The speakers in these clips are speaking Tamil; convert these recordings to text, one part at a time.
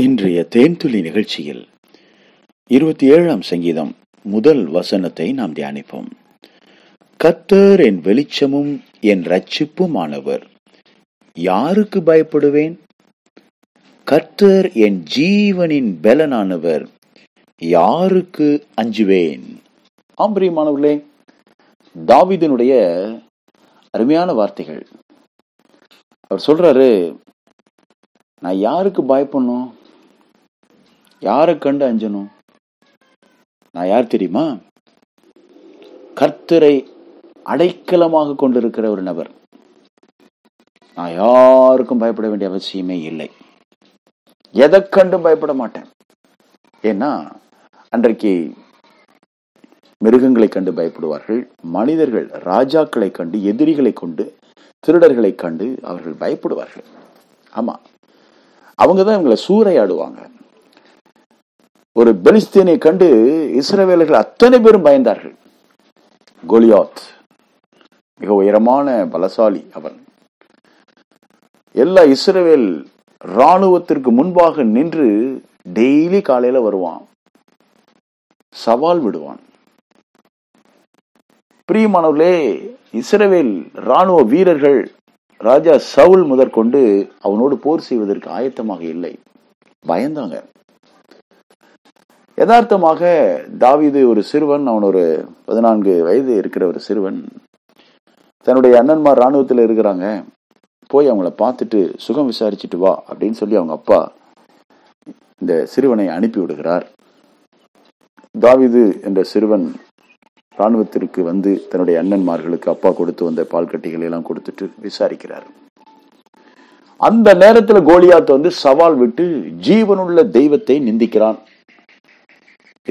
இன்றைய தேன்துளி நிகழ்ச்சியில் இருபத்தி ஏழாம் சங்கீதம் முதல் வசனத்தை நாம் தியானிப்போம். கத்தர் என் வெளிச்சமும் என் ரட்சிப்புமானவர் யாருக்கு பயப்படுவேன்? கர்த்தர் என் ஜீவனின் பலனானவர். யாருக்கு அஞ்சுவேன்? ஆம்பரியமானவர்களே தாவிதனுடைய அருமையான வார்த்தைகள். அவர் சொல்றாரு நான் யாருக்கு பயப்படணும்? யாரை கண்டு அஞ்சணும்? நான் யார் தெரியுமா? கர்த்தரை அடைக்கலமாக கொண்டிருக்கிற ஒரு நபர். நான் யாருக்கும் பயப்பட வேண்டிய அவசியமே இல்லை. எதை கண்டும் பயப்பட மாட்டேன். ஏன்னா அன்றைக்கு மிருகங்களை கண்டு பயப்படுவார்கள் மனிதர்கள் ராஜாக்களை கண்டு எதிரிகளை கொண்டு திருடர்களை கண்டு அவர்கள் பயப்படுவார்கள். ஆமா. அவங்க தான் இவங்களை சூறையாடுவாங்க. ஒரு பெலிஸ்தீனை கண்டு இஸ்ரவேலர்கள் அத்தனை பேரும் பயந்தார்கள். கோலியாத் மிக உயரமான பலசாலி அவன். எல்லா இஸ்ரவேல் ராணுவத்திற்கு முன்பாக நின்று டெய்லி காலையில வருவான். சவால் விடுவான். பிரியமானவர்களே இஸ்ரவேல் ராணுவ வீரர்கள் ராஜா சவுல் முதற்கொண்டு அவனோடு போர் செய்வதற்கு ஆயத்தமாக இல்லை. பயந்தாங்க. யதார்த்தமாக தாவிது ஒரு சிறுவன் அவன் ஒரு பதினான்கு வயது இருக்கிற ஒரு சிறுவன். தன்னுடைய அண்ணன்மார் ராணுவத்தில் இருக்கிறாங்க. போய் அவங்கள பார்த்துட்டு சுகம் விசாரிச்சுட்டு வா அப்படின்னு சொல்லி அவங்க அப்பா இந்த சிறுவனை அனுப்பி விடுகிறார். தாவிது என்ற சிறுவன் ராணுவத்திற்கு வந்து தன்னுடைய அண்ணன்மார்களுக்கு அப்பா கொடுத்து வந்த பால் கட்டிகளை எல்லாம் கொடுத்துட்டு விசாரிக்கிறார். அந்த நேரத்தில் கோலியாத் வந்து சவால் விட்டு ஜீவனுள்ள தெய்வத்தை நிந்திக்கிறான்.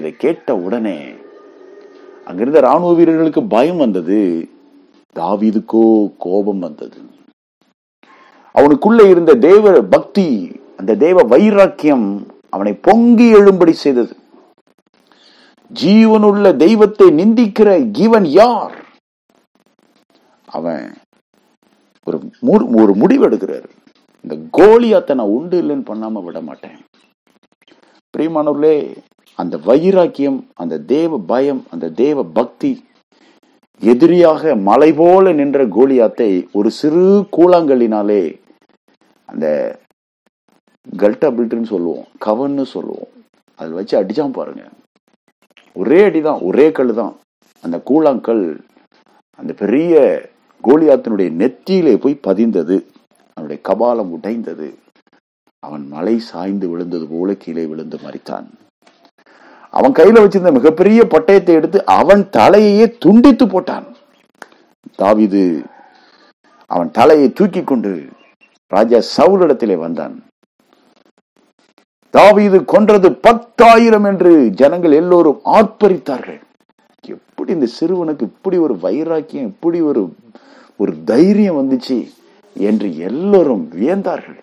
இதை கேட்ட உடனே அங்கிருந்த ராணுவ வீரர்களுக்கு பயம் வந்தது. தாவிதுக்கோ கோபம் வந்தது. அவனுக்குள்ள இருந்த தேவ பக்தி அந்த தேவ வைராக்கியம் அவனை பொங்கி எழும்படி செய்தது. ஜீவனுள்ள தெய்வத்தை நிந்திக்கிற இவன் யார்? அவன் ஒரு ஒரு முடிவு எடுக்கிறார் இந்த கோலியாத்தை நான் உண்டு இல்லைன்னு பண்ணாம விட மாட்டேன். பிரியமானவர்களே அந்த வைராக்கியம் அந்த தேவ பயம் அந்த தேவ பக்தி எதிரியாக மலை போல நின்ற கோலியாத்தை ஒரு சிறு கூழாங்கல்லினாலே அந்த கல்டா பில்ட்னு சொல்லுவோம் கவன்னு சொல்லுவோம். அதில் வச்சு அடிச்சான் பாருங்க. ஒரே அடிதான் ஒரே கல் தான் அந்த கூழாங்கல் அந்த பெரிய கோலியாத்தினுடைய நெத்தியிலே போய் பதிந்தது. அவனுடைய கபாலம் உடைந்தது. அவன் மலை சாய்ந்து விழுந்தது போல கீழே விழுந்து மறித்தான் அவன் கையில வச்சிருந்த மிகப்பெரிய பட்டயத்தை எடுத்து அவன் தலையையே துண்டித்து போட்டான். தாவிது அவன் தலையை தூக்கி கொண்டு ராஜா சவுலிடத்திலே வந்தான். தாவீது கொன்றது பத்தாயிரம் என்று ஜனங்கள் எல்லோரும் ஆர்ப்பரித்தார்கள். எப்படி இந்த சிறுவனுக்கு இப்படி ஒரு வைராக்கியம் இப்படி ஒரு ஒரு தைரியம் வந்துச்சு என்று எல்லோரும் வியந்தார்கள்.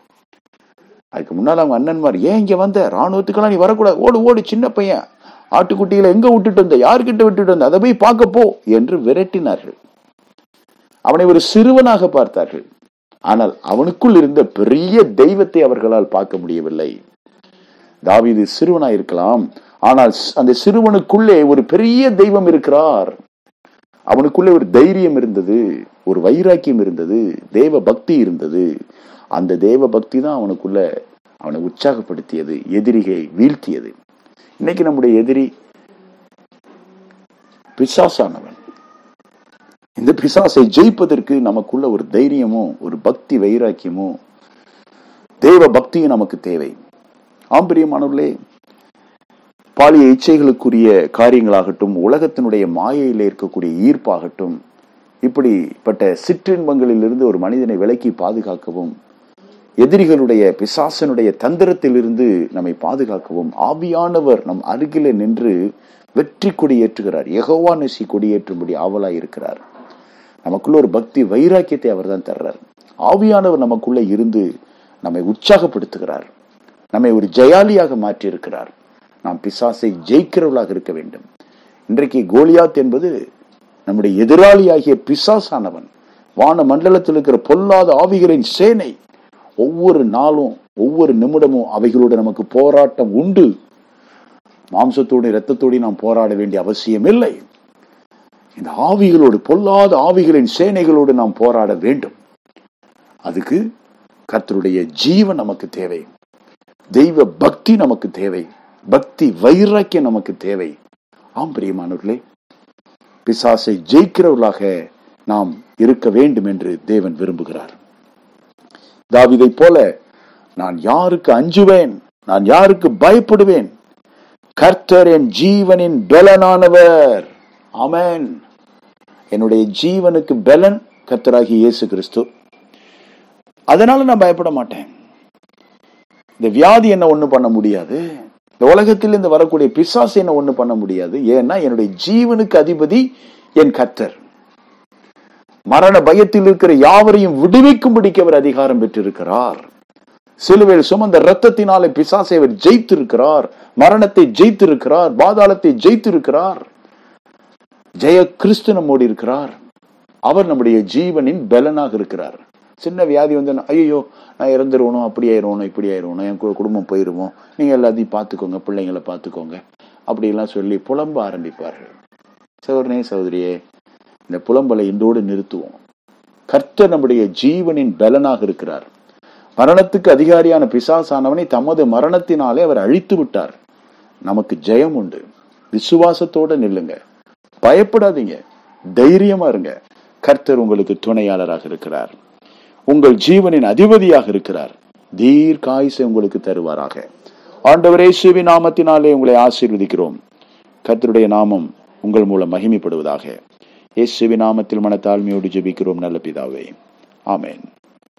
அதுக்கு முன்னால் அவங்க அண்ணன்மார் ஏன் இங்க வந்த? ராணுவத்துக்கெல்லாம் நீ வரக்கூடாது. ஓடு ஓடு சின்ன பையன். ஆட்டுக்குட்டியில எங்க விட்டுட்டு வந்த? யார்கிட்ட விட்டுட்டு வந்த? அதை போய் பார்க்க போ என்று விரட்டினார்கள். அவனை ஒரு சிறுவனாக பார்த்தார்கள். ஆனால் அவனுக்குள் இருந்த பெரிய தெய்வத்தை அவர்களால் பார்க்க முடியவில்லை. தாவீது சிறுவனாய் இருக்கலாம். ஆனால் அந்த சிறுவனுக்குள்ளே ஒரு பெரிய தெய்வம் இருக்கிறார். அவனுக்குள்ளே ஒரு தைரியம் இருந்தது ஒரு வைராக்கியம் இருந்தது தேவ பக்தி இருந்தது. அந்த தேவ பக்தி தான் அவனுக்குள்ள அவனை உற்சாகப்படுத்தியது எதிரிகை வீழ்த்தியது. இன்னைக்கு நம்முடைய எதிரி பிசாசானவன். இந்த பிசாசை ஜெயிப்பதற்கு நமக்குள்ள ஒரு தைரியமோ ஒரு பக்தி வைராக்கியமோ தெய்வ பக்தியும் நமக்கு தேவை. ஆம்பரியமானவர்களே பாலிய இச்சைகளுக்குரிய காரியங்களாகட்டும் உலகத்தினுடைய மாயையில் இருக்கக்கூடிய ஈர்ப்பாகட்டும் இப்படிப்பட்ட சிற்றின்பங்களிலிருந்து ஒரு மனிதனை விலக்கி பாதுகாக்கவும் எதிரிகளுடைய பிசாசனுடைய தந்திரத்திலிருந்து நம்மை பாதுகாக்கவும். ஆவியானவர் நம் அருகில நின்று வெற்றி கொடியேற்றுகிறார். எகோவா நெசி கொடியேற்றும்படி ஆவலாய் இருக்கிறார். நமக்குள்ள ஒரு பக்தி வைராக்கியத்தை அவர் தான் தர்றார். ஆவியானவர் நமக்குள்ள இருந்து நம்மை உற்சாகப்படுத்துகிறார். நம்மை ஒரு ஜெயாலியாக மாற்றி இருக்கிறார் நாம் பிசாசை ஜெயிக்கிறவர்களாக இருக்க வேண்டும். இன்றைக்கு கோலியாத் என்பது நம்முடைய எதிராளியாகிய பிசாசானவன் வான மண்டலத்தில் இருக்கிற பொல்லாத ஆவிகளின் சேனை ஒவ்வொரு நாளும் ஒவ்வொரு நிமிடமும் அவைகளோடு நமக்கு போராட்டம் உண்டு. மாம்சத்தோடு இரத்தத்தோடு நாம் போராட வேண்டிய அவசியம் இல்லை. இந்த ஆவிகளோடு பொல்லாத ஆவிகளின் சேனைகளோடு நாம் போராட வேண்டும். அதுக்கு கர்த்தருடைய ஜீவன் நமக்கு தேவை. தெய்வ பக்தி நமக்கு தேவை. பக்தி வைராக்கியம் நமக்கு தேவை. ஆம் பிரியமானவர்களே பிசாசை ஜெயிக்கிறவர்களாக நாம் இருக்க வேண்டும் என்று தேவன் விரும்புகிறார். தாவிதை போல நான் யாருக்கு அஞ்சுவேன்? நான் யாருக்கு பயப்படுவேன்? கர்த்தர் என் ஜீவனின் பெலனானவர். அமேன் என்னுடைய ஜீவனுக்கு பெலன் கர்த்தராகி இயேசு கிறிஸ்து. அதனால நான் பயப்பட மாட்டேன். இந்த வியாதி என்ன ஒண்ணு பண்ண முடியாது. இந்த உலகத்தில் இருந்து வரக்கூடிய பிசாசு என்ன ஒண்ணு பண்ண முடியாது. ஏன்னா என்னுடைய ஜீவனுக்கு அதிபதி என் கர்த்தர். மரண பயத்தில் இருக்கிற யாவரையும் விடுவிக்கும்படிக்கு அவர் அதிகாரம் பெற்றிருக்கிறார். சிலுவையில் சுமந்த ரத்தத்தினாலே பிசாசை அவர் ஜெயித்திருக்கிறார். மரணத்தை ஜெயித்திருக்கிறார். பாதாளத்தை ஜெயித்திருக்கிறார். ஜெய கிறிஸ்து நம்மோடு இருக்கிறார். அவர் நம்முடைய ஜீவனின் பலனாக இருக்கிறார். சின்ன வியாதி வந்து ஐயோ நான் இறந்துருவணும் அப்படி ஆயிடுவணும் இப்படி ஆயிடுவணும் என் கு- குடும்பம் போயிருவோம். நீங்க எல்லாத்தையும் பார்த்துக்கோங்க பிள்ளைங்களை பார்த்துக்கோங்க. அப்படிலாம் சொல்லி புலம்ப ஆரம்பிப்பார்கள். சகோதரனே சகோதரியே இந்த புலம்பலை இன்றோடு நிறுத்துவோம். கர்த்தர் நம்முடைய ஜீவனின் பலனாக இருக்கிறார். மரணத்துக்கு அதிகாரியான பிசாசானவனை தமது மரணத்தினாலே அவர் அழித்து விட்டார். நமக்கு ஜெயம் உண்டு. விசுவாசத்தோட நில்லுங்க. பயப்படாதீங்க. தைரியமா இருங்க. கர்த்தர் உங்களுக்கு துணையாளராக இருக்கிறார். உங்கள் ஜீவனின் அதிபதியாக இருக்கிறார். தீர்காயுசை உங்களுக்கு தருவாராக. ஆண்டவரே சிவி நாமத்தினாலே உங்களை ஆசீர்வதிக்கிறோம். கர்த்தருடைய நாமம் உங்கள் மூலம் மகிமைப்படுவதாக. இயேசுவின் நாமத்தில் மனத்தாழ்மையோடு ஜெபிக்கிறோம் நல்ல பிதாவே. ஆமேன்.